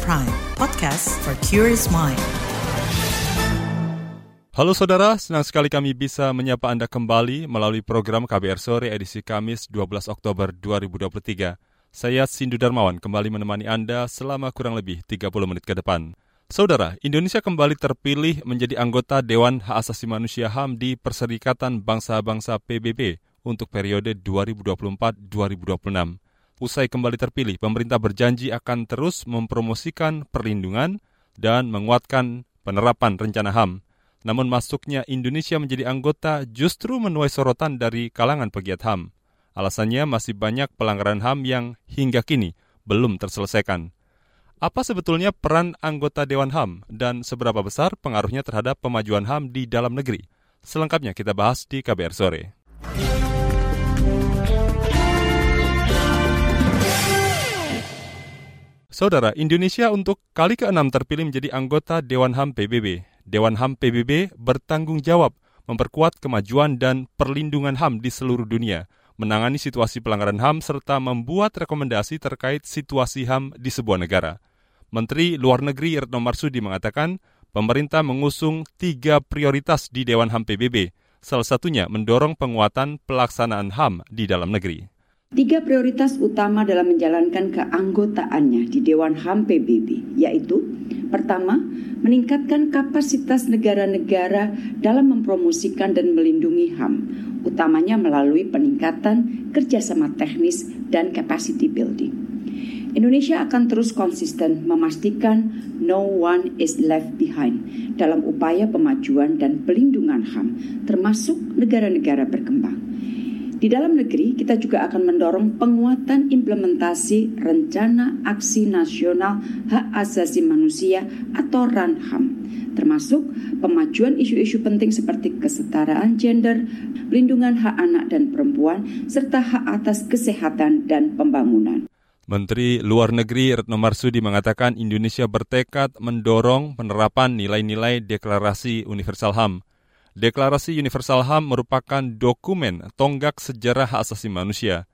Prime, podcast for curious mind. Halo saudara, senang sekali kami bisa menyapa Anda kembali melalui program KBR Sore edisi Kamis 12 Oktober 2023. Saya Sindu Darmawan kembali menemani Anda selama kurang lebih 30 menit ke depan. Saudara, Indonesia kembali terpilih menjadi anggota Dewan Hak Asasi Manusia HAM di Perserikatan Bangsa-Bangsa PBB untuk periode 2024-2026. Usai kembali terpilih, pemerintah berjanji akan terus mempromosikan perlindungan dan menguatkan penerapan rencana HAM namun masuknya Indonesia menjadi anggota justru menuai sorotan dari kalangan pegiat HAM. Alasannya masih banyak pelanggaran HAM yang hingga kini belum terselesaikan. Apa sebetulnya peran anggota Dewan HAM dan seberapa besar pengaruhnya terhadap pemajuan HAM di dalam negeri? Selengkapnya kita bahas di KBR Sore. Saudara, Indonesia untuk kali ke-6 terpilih menjadi anggota Dewan HAM PBB. Dewan HAM PBB bertanggung jawab memperkuat kemajuan dan perlindungan HAM di seluruh dunia, menangani situasi pelanggaran HAM serta membuat rekomendasi terkait situasi HAM di sebuah negara. Menteri Luar Negeri Retno Marsudi mengatakan, pemerintah mengusung tiga prioritas di Dewan HAM PBB, salah satunya mendorong penguatan pelaksanaan HAM di dalam negeri. Tiga prioritas utama dalam menjalankan keanggotaannya di Dewan HAM PBB, yaitu pertama, meningkatkan kapasitas negara-negara dalam mempromosikan dan melindungi HAM, utamanya melalui peningkatan kerjasama teknis dan capacity building. Indonesia akan terus konsisten memastikan no one is left behind dalam upaya pemajuan dan pelindungan HAM, termasuk negara-negara berkembang. Di dalam negeri, kita juga akan mendorong penguatan implementasi Rencana Aksi Nasional Hak Asasi Manusia atau RANHAM, termasuk pemajuan isu-isu penting seperti kesetaraan gender, pelindungan hak anak dan perempuan, serta hak atas kesehatan dan pembangunan. Menteri Luar Negeri Retno Marsudi mengatakan Indonesia bertekad mendorong penerapan nilai-nilai deklarasi universal HAM Deklarasi Universal HAM merupakan dokumen tonggak sejarah hak asasi manusia.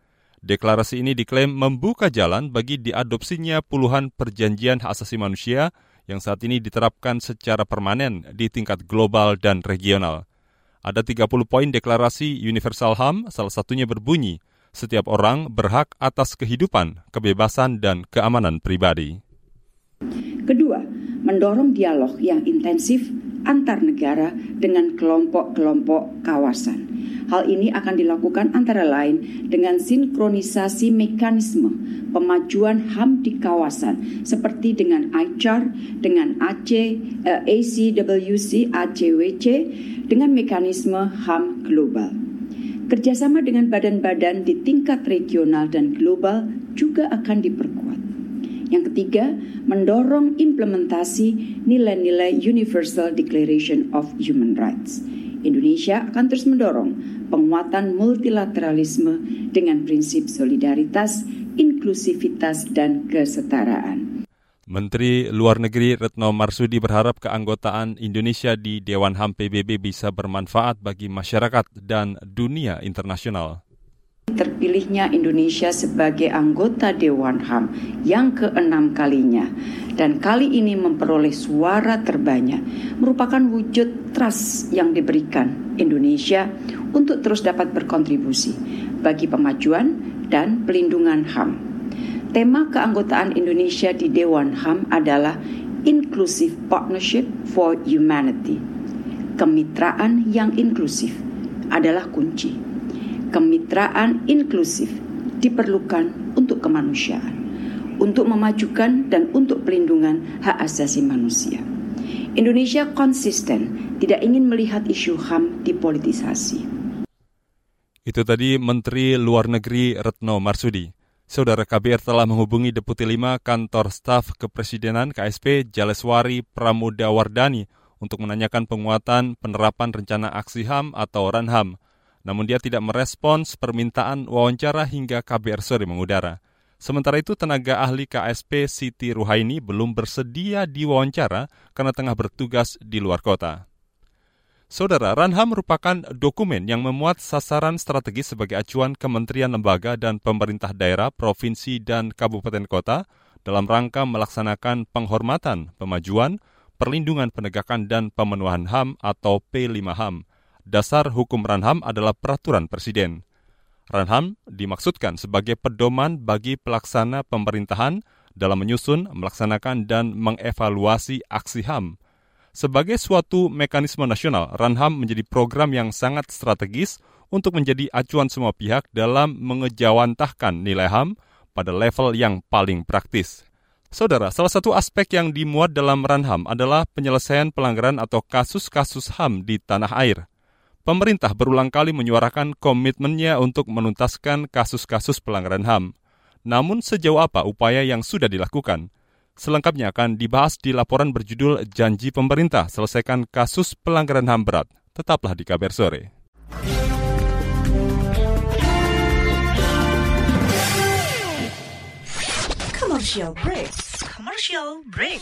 Deklarasi ini diklaim membuka jalan bagi diadopsinya puluhan perjanjian hak asasi manusia yang saat ini diterapkan secara permanen di tingkat global dan regional. Ada 30 poin deklarasi Universal HAM, salah satunya berbunyi, setiap orang berhak atas kehidupan, kebebasan, dan keamanan pribadi. Kedua, mendorong dialog yang intensif antar negara dengan kelompok-kelompok kawasan. Hal ini akan dilakukan antara lain dengan sinkronisasi mekanisme pemajuan HAM di kawasan seperti dengan ICAR, dengan AC, eh, ACWC, ACWC, dengan mekanisme HAM global. Kerjasama dengan badan-badan di tingkat regional dan global juga akan diperkuat. Yang ketiga, mendorong implementasi nilai-nilai Universal Declaration of Human Rights. Indonesia akan terus mendorong penguatan multilateralisme dengan prinsip solidaritas, inklusivitas, dan kesetaraan. Menteri Luar Negeri Retno Marsudi berharap keanggotaan Indonesia di Dewan HAM PBB bisa bermanfaat bagi masyarakat dan dunia internasional terpilihnya Indonesia sebagai anggota Dewan HAM yang keenam kalinya dan kali ini memperoleh suara terbanyak merupakan wujud trust yang diberikan Indonesia untuk terus dapat berkontribusi bagi pemajuan dan pelindungan HAM. Tema keanggotaan Indonesia di Dewan HAM adalah Inclusive Partnership for Humanity. Kemitraan yang inklusif adalah kunci kemitraan inklusif diperlukan untuk kemanusiaan, untuk memajukan dan untuk pelindungan hak asasi manusia. Indonesia konsisten tidak ingin melihat isu HAM dipolitisasi. Itu tadi Menteri Luar Negeri Retno Marsudi. Saudara KBR telah menghubungi Deputi 5 Kantor Staf Kepresidenan KSP Jaleswari Pramuda Wardani untuk menanyakan penguatan penerapan rencana aksi HAM atau RANHAM namun dia tidak merespons permintaan wawancara hingga KBR sore mengudara. Sementara itu, tenaga ahli KSP Siti Ruhaini belum bersedia diwawancara karena tengah bertugas di luar kota. Saudara, Ranham merupakan dokumen yang memuat sasaran strategis sebagai acuan kementerian lembaga dan pemerintah daerah, provinsi, dan kabupaten kota dalam rangka melaksanakan penghormatan, pemajuan, perlindungan penegakan dan pemenuhan HAM atau P5 HAM. Dasar hukum Ranham adalah peraturan presiden. Ranham dimaksudkan sebagai pedoman bagi pelaksana pemerintahan dalam menyusun, melaksanakan, dan mengevaluasi aksi HAM. Sebagai suatu mekanisme nasional, Ranham menjadi program yang sangat strategis untuk menjadi acuan semua pihak dalam mengejawantahkan nilai HAM pada level yang paling praktis. Saudara, salah satu aspek yang dimuat dalam Ranham adalah penyelesaian pelanggaran atau kasus-kasus HAM di tanah air. Pemerintah berulang kali menyuarakan komitmennya untuk menuntaskan kasus-kasus pelanggaran HAM. Namun sejauh apa upaya yang sudah dilakukan? Selengkapnya akan dibahas di laporan berjudul Janji Pemerintah Selesaikan Kasus Pelanggaran HAM Berat. Tetaplah di KBR Sore. Commercial break. Commercial break.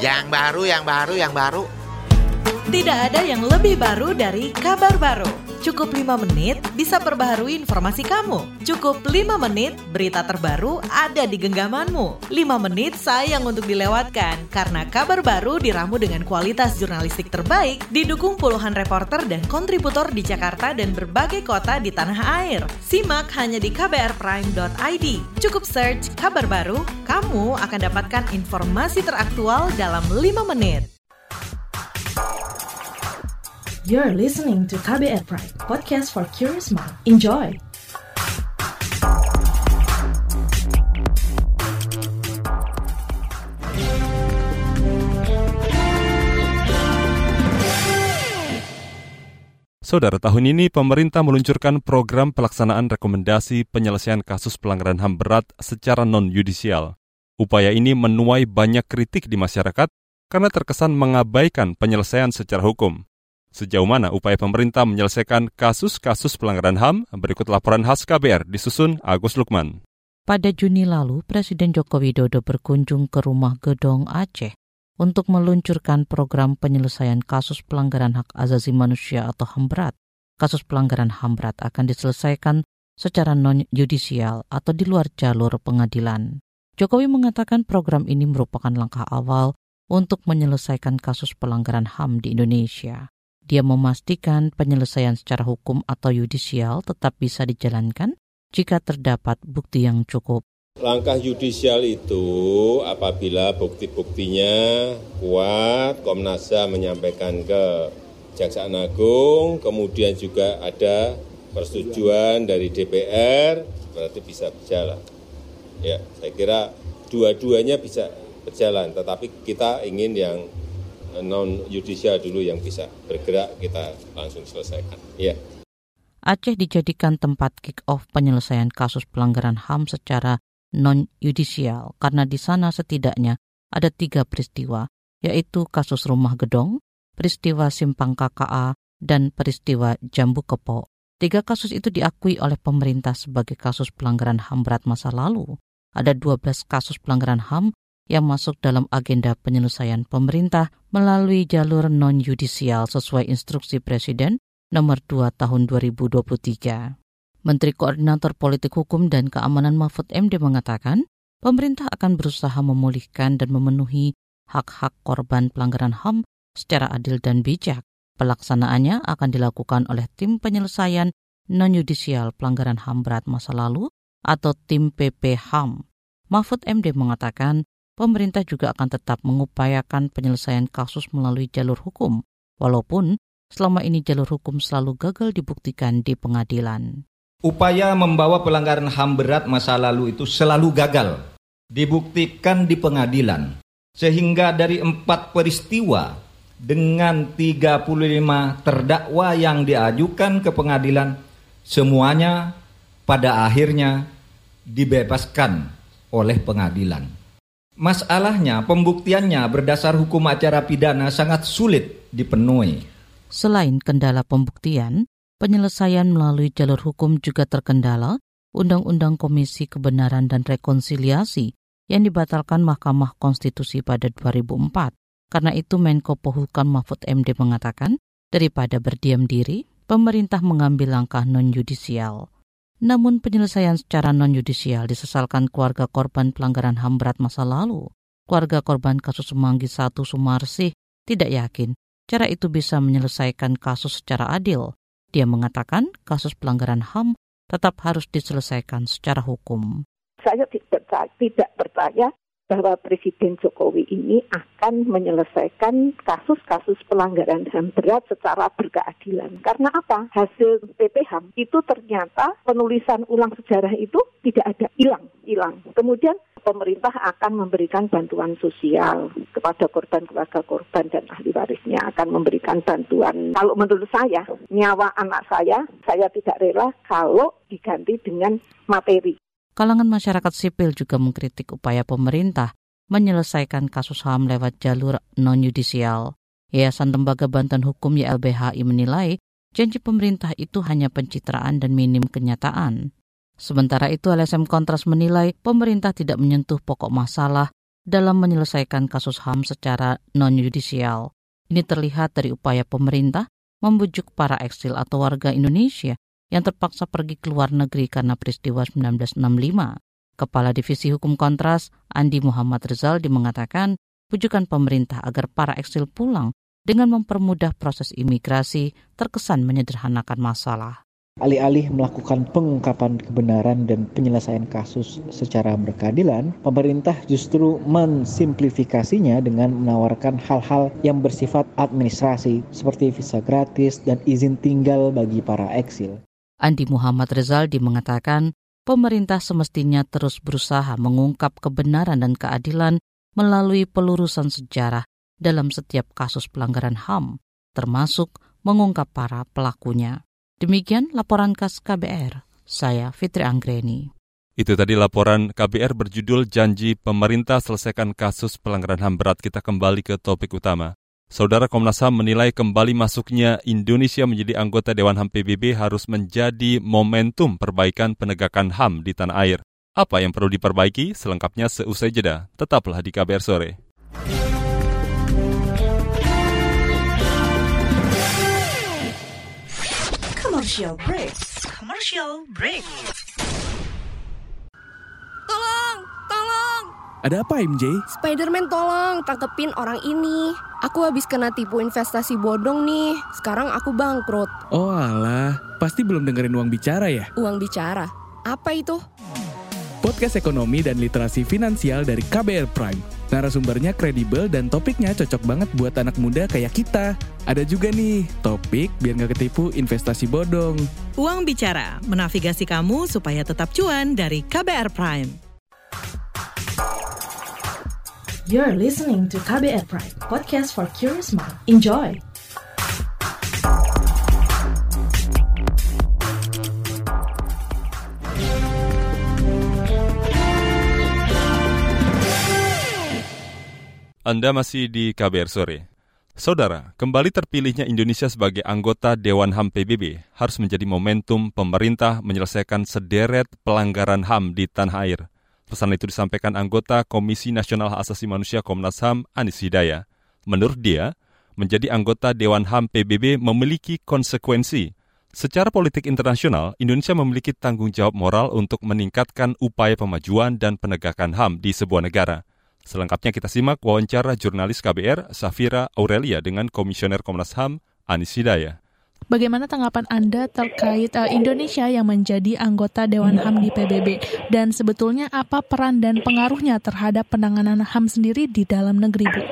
Yang baru, yang baru, yang baru. Tidak ada yang lebih baru dari kabar baru. Cukup 5 menit bisa perbaharui informasi kamu. Cukup 5 menit berita terbaru ada di genggamanmu. 5 menit sayang untuk dilewatkan karena kabar baru diramu dengan kualitas jurnalistik terbaik didukung puluhan reporter dan kontributor di Jakarta dan berbagai kota di tanah air. Simak hanya di kbrprime.id. Cukup search kabar baru, kamu akan dapatkan informasi teraktual dalam 5 menit. You're listening to KBR Pride, podcast for curious mind. Enjoy! Saudara, tahun ini pemerintah meluncurkan program pelaksanaan rekomendasi penyelesaian kasus pelanggaran HAM berat secara non-yudisial. Upaya ini menuai banyak kritik di masyarakat karena terkesan mengabaikan penyelesaian secara hukum. Sejauh mana upaya pemerintah menyelesaikan kasus-kasus pelanggaran HAM? Berikut laporan khas KBR disusun Agus Lukman. Pada Juni lalu, Presiden Joko Widodo berkunjung ke rumah Gedong Aceh untuk meluncurkan program penyelesaian kasus pelanggaran hak asasi manusia atau HAM berat. Kasus pelanggaran HAM berat akan diselesaikan secara non-yudisial atau di luar jalur pengadilan. Jokowi mengatakan program ini merupakan langkah awal untuk menyelesaikan kasus pelanggaran HAM di Indonesia. Dia memastikan penyelesaian secara hukum atau yudisial tetap bisa dijalankan jika terdapat bukti yang cukup. Langkah yudisial itu apabila bukti-buktinya kuat, Komnas HAM menyampaikan ke Jaksaan Agung, kemudian juga ada persetujuan dari DPR, berarti bisa berjalan. Ya, saya kira dua-duanya bisa berjalan, tetapi kita ingin yang non yudisial dulu yang bisa bergerak kita langsung selesaikan. Ya. Aceh dijadikan tempat kick-off penyelesaian kasus pelanggaran HAM secara non-yudisial karena di sana setidaknya ada tiga peristiwa, yaitu kasus rumah gedong, peristiwa simpang KKA, dan peristiwa jambu kepo. Tiga kasus itu diakui oleh pemerintah sebagai kasus pelanggaran HAM berat masa lalu. Ada 12 kasus pelanggaran HAM yang masuk dalam agenda penyelesaian pemerintah melalui jalur non-yudisial sesuai instruksi Presiden nomor 2 tahun 2023. Menteri Koordinator Politik Hukum dan Keamanan Mahfud MD mengatakan, pemerintah akan berusaha memulihkan dan memenuhi hak-hak korban pelanggaran HAM secara adil dan bijak. Pelaksanaannya akan dilakukan oleh tim penyelesaian non-yudisial pelanggaran HAM berat masa lalu atau tim PP HAM. Mahfud MD mengatakan, pemerintah juga akan tetap mengupayakan penyelesaian kasus melalui jalur hukum, walaupun selama ini jalur hukum selalu gagal dibuktikan di pengadilan. Upaya membawa pelanggaran HAM berat masa lalu itu selalu gagal, dibuktikan di pengadilan. Sehingga dari empat peristiwa dengan 35 terdakwa yang diajukan ke pengadilan, semuanya pada akhirnya dibebaskan oleh pengadilan. Masalahnya pembuktiannya berdasar hukum acara pidana sangat sulit dipenuhi. Selain kendala pembuktian, Penyelesaian melalui jalur hukum juga terkendala Undang-Undang Komisi Kebenaran dan Rekonsiliasi yang dibatalkan Mahkamah Konstitusi pada 2004. Karena itu Menko Pohukam Mahfud MD mengatakan, daripada berdiam diri, pemerintah mengambil langkah non-yudisial. Namun penyelesaian secara non-yudisial disesalkan keluarga korban pelanggaran HAM berat masa lalu. Keluarga korban kasus Semanggi 1 Sumarsih tidak yakin cara itu bisa menyelesaikan kasus secara adil. Dia mengatakan kasus pelanggaran HAM tetap harus diselesaikan secara hukum. Saya tidak percaya bahwa Presiden Jokowi ini akan menyelesaikan kasus-kasus pelanggaran HAM berat secara berkeadilan. Karena apa? Hasil PPHAM itu ternyata penulisan ulang sejarah itu tidak ada hilang, hilang. Kemudian pemerintah akan memberikan bantuan sosial kepada korban keluarga korban dan ahli warisnya akan memberikan bantuan. Kalau menurut saya, nyawa anak saya, saya tidak rela kalau diganti dengan materi. Kalangan masyarakat sipil juga mengkritik upaya pemerintah menyelesaikan kasus HAM lewat jalur non-yudisial. Yayasan Lembaga Bantuan Hukum YLBHI menilai janji pemerintah itu hanya pencitraan dan minim kenyataan. Sementara itu LSM Kontras menilai pemerintah tidak menyentuh pokok masalah dalam menyelesaikan kasus HAM secara non-yudisial. Ini terlihat dari upaya pemerintah membujuk para eksil atau warga Indonesia yang terpaksa pergi ke luar negeri karena peristiwa 1965. Kepala Divisi Hukum Kontras, Andi Muhammad Rizaldi mengatakan, pujukan pemerintah agar para eksil pulang dengan mempermudah proses imigrasi terkesan menyederhanakan masalah. Alih-alih melakukan pengungkapan kebenaran dan penyelesaian kasus secara berkeadilan, pemerintah justru mensimplifikasinya dengan menawarkan hal-hal yang bersifat administrasi seperti visa gratis dan izin tinggal bagi para eksil. Andi Muhammad Rezaldi mengatakan pemerintah semestinya terus berusaha mengungkap kebenaran dan keadilan melalui pelurusan sejarah dalam setiap kasus pelanggaran HAM, termasuk mengungkap para pelakunya. Demikian laporan khas KBR. Saya Fitri Anggreni. Itu tadi laporan KBR berjudul Janji Pemerintah Selesaikan Kasus Pelanggaran HAM Berat. Kita kembali ke topik utama. Saudara Komnas HAM menilai kembali masuknya Indonesia menjadi anggota Dewan HAM PBB harus menjadi momentum perbaikan penegakan HAM di tanah air. Apa yang perlu diperbaiki? Selengkapnya seusai jeda. Tetaplah di KBR Sore. Commercial break. Commercial break. Ada apa MJ? Spiderman tolong tangkepin orang ini. Aku habis kena tipu investasi bodong nih. Sekarang aku bangkrut. Oh alah, pasti belum dengerin uang bicara ya? Uang bicara? Apa itu? Podcast ekonomi dan literasi finansial dari KBR Prime. Narasumbernya kredibel dan topiknya cocok banget buat anak muda kayak kita. Ada juga nih, topik biar nggak ketipu investasi bodong. Uang Bicara, menavigasi kamu supaya tetap cuan dari KBR Prime. You're listening to KBR Pride, podcast for curious mind. Enjoy! Anda masih di KBR Sore. Saudara, kembali terpilihnya Indonesia sebagai anggota Dewan HAM PBB harus menjadi momentum pemerintah menyelesaikan sederet pelanggaran HAM di tanah air – Pesan itu disampaikan anggota Komisi Nasional Hak Asasi Manusia Komnas HAM Anis Hidayah. Menurut dia, menjadi anggota Dewan HAM PBB memiliki konsekuensi. Secara politik internasional, Indonesia memiliki tanggung jawab moral untuk meningkatkan upaya pemajuan dan penegakan HAM di sebuah negara. Selengkapnya kita simak wawancara jurnalis KBR Safira Aurelia dengan Komisioner Komnas HAM Anis Hidayah. Bagaimana tanggapan Anda terkait uh, Indonesia yang menjadi anggota Dewan HAM di PBB dan sebetulnya apa peran dan pengaruhnya terhadap penanganan HAM sendiri di dalam negeri, Bu?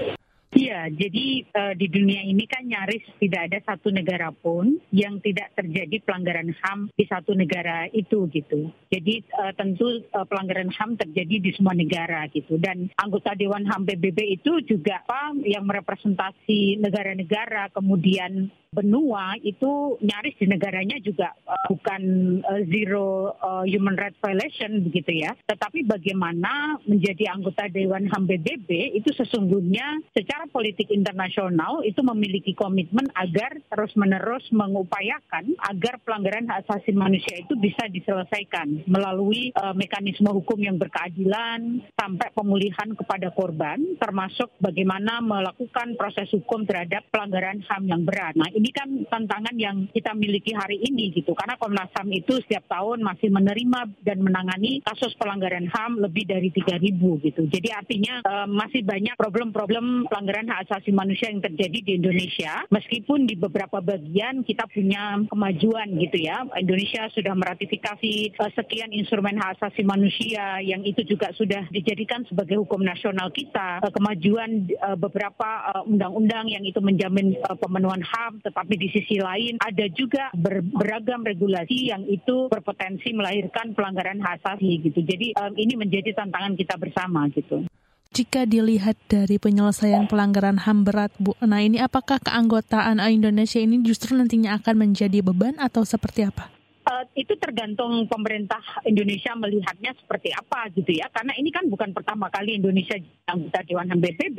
Iya, jadi uh, di dunia ini kan nyaris tidak ada satu negara pun yang tidak terjadi pelanggaran HAM di satu negara itu gitu. Jadi uh, tentu uh, pelanggaran HAM terjadi di semua negara gitu. Dan anggota Dewan HAM PBB itu juga apa yang merepresentasi negara-negara kemudian benua itu nyaris di negaranya juga uh, bukan uh, zero uh, human rights violation begitu ya, tetapi bagaimana menjadi anggota Dewan HAM PBB itu sesungguhnya secara politik internasional itu memiliki komitmen agar terus-menerus mengupayakan agar pelanggaran hak asasi manusia itu bisa diselesaikan melalui uh, mekanisme hukum yang berkeadilan sampai pemulihan kepada korban termasuk bagaimana melakukan proses hukum terhadap pelanggaran HAM yang berat. Nah, kan tantangan yang kita miliki hari ini gitu. Karena Komnas HAM itu setiap tahun masih menerima dan menangani kasus pelanggaran HAM lebih dari 3.000 gitu. Jadi artinya uh, masih banyak problem-problem pelanggaran hak asasi manusia yang terjadi di Indonesia. Meskipun di beberapa bagian kita punya kemajuan gitu ya. Indonesia sudah meratifikasi uh, sekian instrumen hak asasi manusia yang itu juga sudah dijadikan sebagai hukum nasional kita. Uh, kemajuan beberapa undang-undang yang itu menjamin uh, pemenuhan HAM, tetapi di sisi lain ada juga ber beragam regulasi yang itu berpotensi melahirkan pelanggaran hak asasi gitu. Jadi um, ini menjadi tantangan kita bersama gitu jika dilihat dari penyelesaian pelanggaran HAM berat, Bu. Nah, ini apakah keanggotaan Indonesia ini justru nantinya akan menjadi beban atau seperti apa? Uh, itu tergantung pemerintah Indonesia melihatnya seperti apa gitu ya. Karena ini kan bukan pertama kali Indonesia anggota Dewan HAM PBB.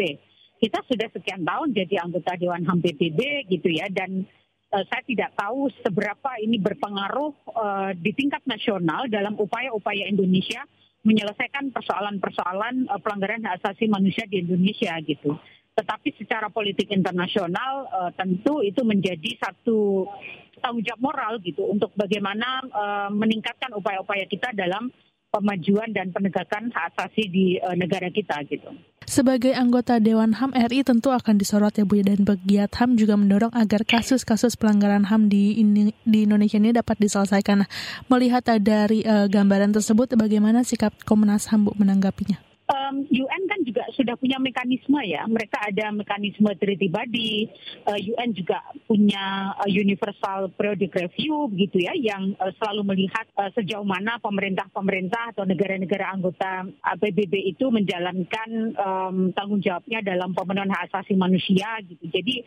Kita sudah sekian tahun jadi anggota Dewan HAM PBB gitu ya. Dan uh, saya tidak tahu seberapa ini berpengaruh uh, di tingkat nasional dalam upaya-upaya Indonesia menyelesaikan persoalan-persoalan uh, pelanggaran hak asasi manusia di Indonesia gitu. Tetapi secara politik internasional uh, tentu itu menjadi satu tanggung jawab moral gitu untuk bagaimana uh, meningkatkan upaya-upaya kita dalam pemajuan dan penegakan hak asasi di uh, negara kita gitu. Sebagai anggota Dewan HAM RI tentu akan disorot ya Bu ya, dan pegiat HAM juga mendorong agar kasus-kasus pelanggaran HAM di di Indonesia ini dapat diselesaikan. Melihat dari uh, gambaran tersebut bagaimana sikap Komnas HAM Bu menanggapinya? Um, UN kan juga sudah punya mekanisme ya. Mereka ada mekanisme treaty body. Uh, UN juga punya uh, universal periodic review gitu ya, yang uh, selalu melihat uh, sejauh mana pemerintah-pemerintah atau negara-negara anggota PBB itu menjalankan um, tanggung jawabnya dalam pemenuhan hak asasi manusia gitu. Jadi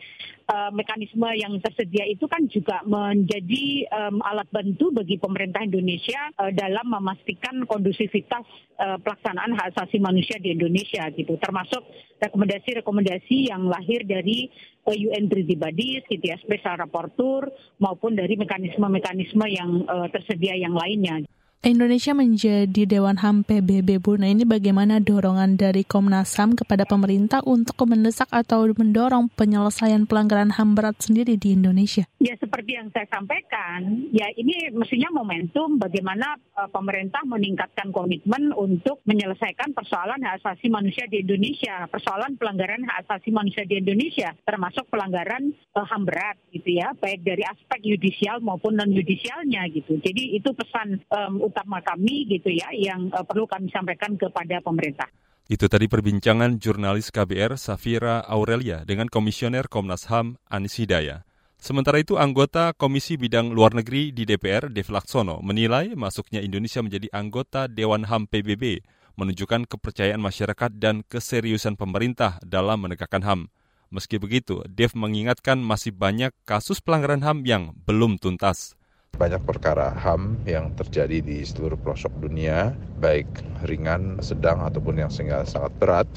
uh, mekanisme yang tersedia itu kan juga menjadi um, alat bantu bagi pemerintah Indonesia uh, dalam memastikan kondusivitas uh, pelaksanaan hak asasi manusia di Indonesia gitu termasuk rekomendasi-rekomendasi yang lahir dari UN Treaty Bodies gitu ya special rapporteur maupun dari mekanisme-mekanisme yang uh, tersedia yang lainnya. Indonesia menjadi Dewan HAM PBB Bu. Nah ini bagaimana dorongan dari Komnas HAM kepada pemerintah untuk mendesak atau mendorong penyelesaian pelanggaran HAM berat sendiri di Indonesia? Ya seperti yang saya sampaikan, ya ini mestinya momentum bagaimana uh, pemerintah meningkatkan komitmen untuk menyelesaikan persoalan hak asasi manusia di Indonesia, persoalan pelanggaran hak asasi manusia di Indonesia, termasuk pelanggaran HAM berat gitu ya, baik dari aspek yudisial maupun non yudisialnya gitu. Jadi itu pesan um, utama kami gitu ya yang uh, perlu kami sampaikan kepada pemerintah. Itu tadi perbincangan jurnalis KBR Safira Aurelia dengan Komisioner Komnas HAM Anis Hidayah. Sementara itu, anggota Komisi Bidang Luar Negeri di DPR, Dev Laksono, menilai masuknya Indonesia menjadi anggota Dewan HAM PBB menunjukkan kepercayaan masyarakat dan keseriusan pemerintah dalam menegakkan HAM. Meski begitu, Dev mengingatkan masih banyak kasus pelanggaran HAM yang belum tuntas. Banyak perkara HAM yang terjadi di seluruh pelosok dunia, baik ringan, sedang, ataupun yang sangat berat.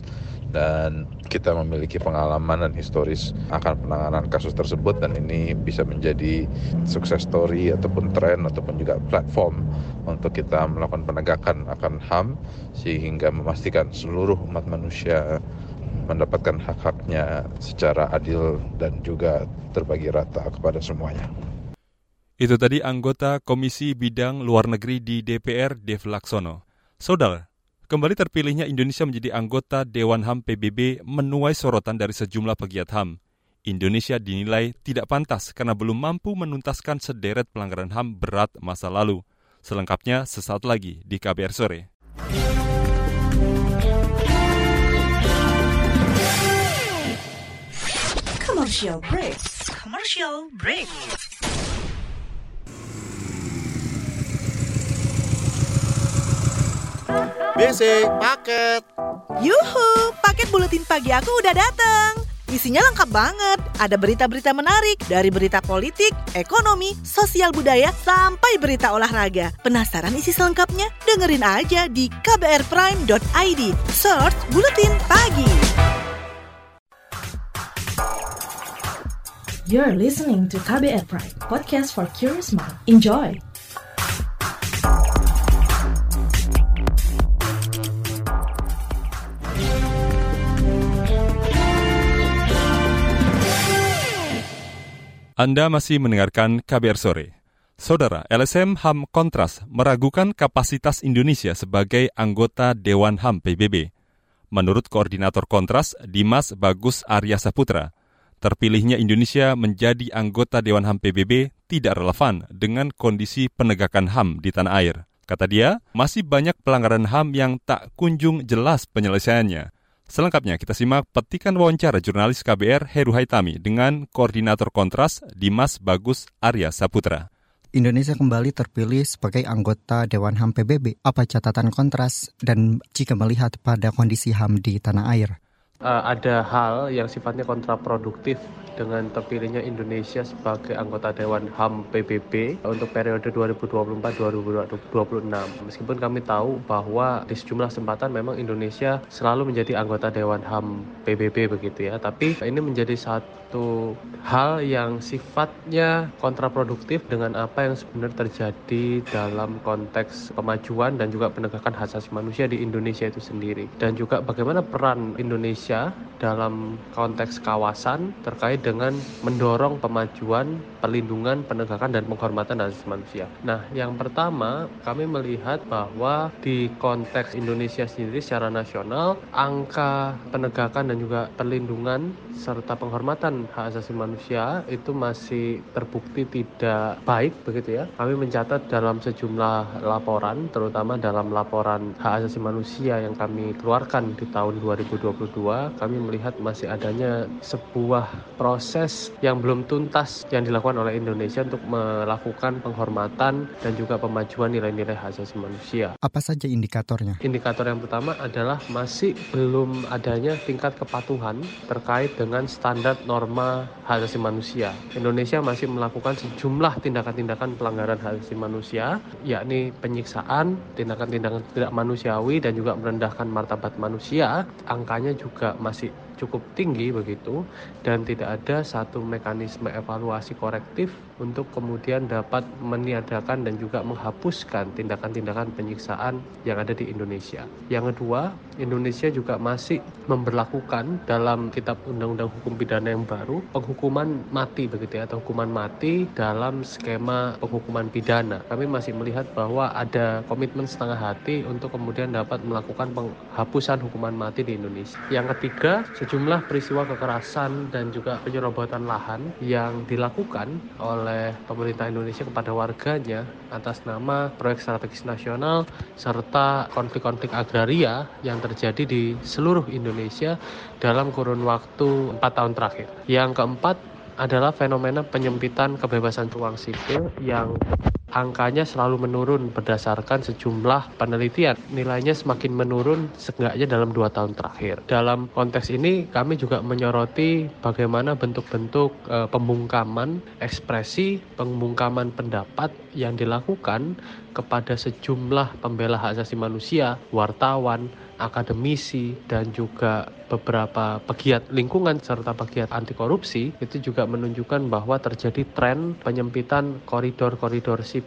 Dan kita memiliki pengalaman dan historis akan penanganan kasus tersebut dan ini bisa menjadi sukses story ataupun tren ataupun juga platform untuk kita melakukan penegakan akan HAM sehingga memastikan seluruh umat manusia mendapatkan hak-haknya secara adil dan juga terbagi rata kepada semuanya. Itu tadi anggota Komisi Bidang Luar Negeri di DPR Dev Laksono. Saudara, kembali terpilihnya Indonesia menjadi anggota Dewan HAM PBB menuai sorotan dari sejumlah pegiat HAM. Indonesia dinilai tidak pantas karena belum mampu menuntaskan sederet pelanggaran HAM berat masa lalu. Selengkapnya sesaat lagi di KBR Sore. Commercial break. Commercial break. BC paket. Yuhu, paket buletin pagi aku udah datang. Isinya lengkap banget. Ada berita-berita menarik dari berita politik, ekonomi, sosial budaya, sampai berita olahraga. Penasaran isi selengkapnya? Dengerin aja di kbrprime.id. Search Buletin Pagi. You're listening to KBR Prime, podcast for curious mind. Enjoy! Anda masih mendengarkan KBR Sore. Saudara, LSM HAM Kontras meragukan kapasitas Indonesia sebagai anggota Dewan HAM PBB. Menurut Koordinator Kontras, Dimas Bagus Arya Saputra, terpilihnya Indonesia menjadi anggota Dewan HAM PBB tidak relevan dengan kondisi penegakan HAM di tanah air. Kata dia, masih banyak pelanggaran HAM yang tak kunjung jelas penyelesaiannya. Selengkapnya kita simak petikan wawancara jurnalis KBR Heru Haitami dengan Koordinator Kontras Dimas Bagus Arya Saputra. Indonesia kembali terpilih sebagai anggota Dewan HAM PBB. Apa catatan kontras dan jika melihat pada kondisi HAM di tanah air? Uh, ada hal yang sifatnya kontraproduktif dengan terpilihnya Indonesia sebagai anggota Dewan HAM PBB untuk periode 2024-2026. Meskipun kami tahu bahwa di sejumlah kesempatan memang Indonesia selalu menjadi anggota Dewan HAM PBB begitu ya, tapi ini menjadi satu hal yang sifatnya kontraproduktif dengan apa yang sebenarnya terjadi dalam konteks kemajuan dan juga penegakan hak asasi manusia di Indonesia itu sendiri dan juga bagaimana peran Indonesia dalam konteks kawasan terkait dengan mendorong pemajuan, perlindungan, penegakan dan penghormatan hak asasi manusia. Nah, yang pertama kami melihat bahwa di konteks Indonesia sendiri secara nasional angka penegakan dan juga perlindungan serta penghormatan hak asasi manusia itu masih terbukti tidak baik begitu ya. Kami mencatat dalam sejumlah laporan terutama dalam laporan hak asasi manusia yang kami keluarkan di tahun 2022 kami melihat masih adanya sebuah proses yang belum tuntas yang dilakukan oleh Indonesia untuk melakukan penghormatan dan juga pemajuan nilai-nilai hak asasi manusia. Apa saja indikatornya? Indikator yang pertama adalah masih belum adanya tingkat kepatuhan terkait dengan standar norma hak asasi manusia. Indonesia masih melakukan sejumlah tindakan-tindakan pelanggaran hak asasi manusia, yakni penyiksaan, tindakan-tindakan tidak manusiawi dan juga merendahkan martabat manusia. Angkanya juga masih cukup tinggi begitu dan tidak ada satu mekanisme evaluasi korektif untuk kemudian dapat meniadakan dan juga menghapuskan tindakan-tindakan penyiksaan yang ada di Indonesia. Yang kedua, Indonesia juga masih memberlakukan dalam kitab undang-undang hukum pidana yang baru penghukuman mati begitu ya atau hukuman mati dalam skema penghukuman pidana. Kami masih melihat bahwa ada komitmen setengah hati untuk kemudian dapat melakukan penghapusan hukuman mati di Indonesia. Yang ketiga, sejumlah peristiwa kekerasan dan juga penyerobotan lahan yang dilakukan oleh pemerintah Indonesia kepada warganya atas nama proyek strategis nasional serta konflik-konflik agraria yang terjadi di seluruh Indonesia dalam kurun waktu 4 tahun terakhir. Yang keempat adalah fenomena penyempitan kebebasan ruang sipil yang angkanya selalu menurun berdasarkan sejumlah penelitian. Nilainya semakin menurun seenggaknya dalam dua tahun terakhir. Dalam konteks ini kami juga menyoroti bagaimana bentuk-bentuk e, pembungkaman ekspresi, pembungkaman pendapat yang dilakukan kepada sejumlah pembela hak asasi manusia, wartawan, akademisi dan juga beberapa pegiat lingkungan serta pegiat anti korupsi itu juga menunjukkan bahwa terjadi tren penyempitan koridor-koridor sipil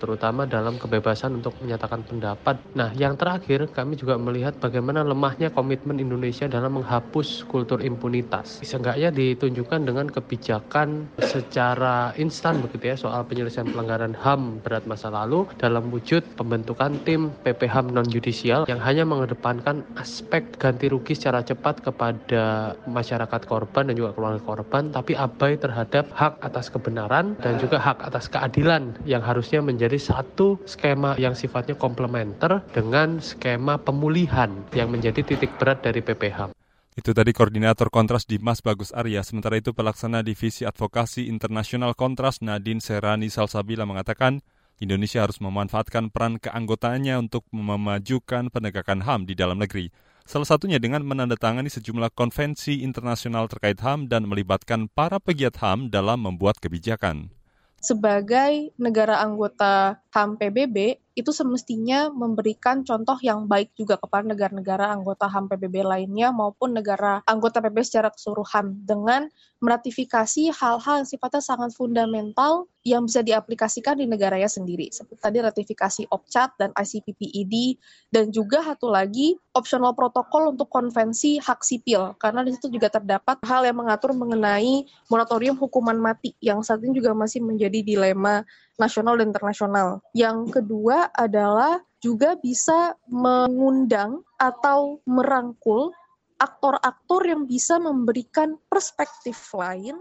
terutama dalam kebebasan untuk menyatakan pendapat. Nah, yang terakhir kami juga melihat bagaimana lemahnya komitmen Indonesia dalam menghapus kultur impunitas. Seenggaknya ditunjukkan dengan kebijakan secara instan begitu ya soal penyelesaian pelanggaran HAM berat masa lalu dalam wujud pembentukan tim PPHAM non yudisial yang hanya mengedepankan aspek ganti rugi secara cepat kepada masyarakat korban dan juga keluarga korban tapi abai terhadap hak atas kebenaran dan juga hak atas keadilan yang harusnya menjadi satu skema yang sifatnya komplementer dengan skema pemulihan yang menjadi titik berat dari PPHAM. Itu tadi Koordinator Kontras Dimas Bagus Arya. Sementara itu Pelaksana Divisi Advokasi Internasional Kontras Nadine Serani Salsabila mengatakan Indonesia harus memanfaatkan peran keanggotaannya untuk memajukan penegakan HAM di dalam negeri. Salah satunya dengan menandatangani sejumlah konvensi internasional terkait HAM dan melibatkan para pegiat HAM dalam membuat kebijakan. Sebagai negara anggota HAM PBB, itu semestinya memberikan contoh yang baik juga kepada negara-negara anggota HAM PBB lainnya maupun negara anggota PBB secara keseluruhan dengan meratifikasi hal-hal yang sifatnya sangat fundamental yang bisa diaplikasikan di negaranya sendiri. Seperti tadi ratifikasi OPCAT dan ICPPED dan juga satu lagi optional protokol untuk konvensi hak sipil karena di situ juga terdapat hal yang mengatur mengenai moratorium hukuman mati yang saat ini juga masih menjadi dilema nasional dan internasional. Yang kedua adalah juga bisa mengundang atau merangkul aktor-aktor yang bisa memberikan perspektif lain.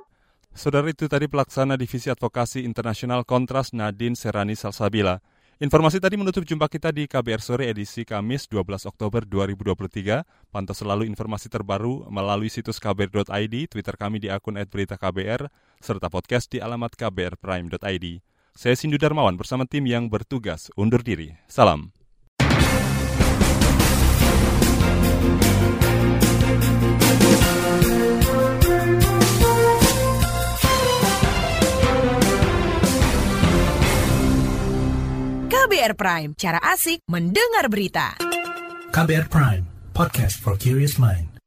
Saudara itu tadi pelaksana Divisi Advokasi Internasional Kontras Nadine Serani Salsabila. Informasi tadi menutup jumpa kita di KBR Sore edisi Kamis 12 Oktober 2023. Pantau selalu informasi terbaru melalui situs kbr.id, Twitter kami di akun @beritaKBR, serta podcast di alamat kbrprime.id. Saya Sindu Darmawan bersama tim yang bertugas undur diri. Salam. KBR Prime, cara asik mendengar berita. KBR Prime, podcast for curious mind.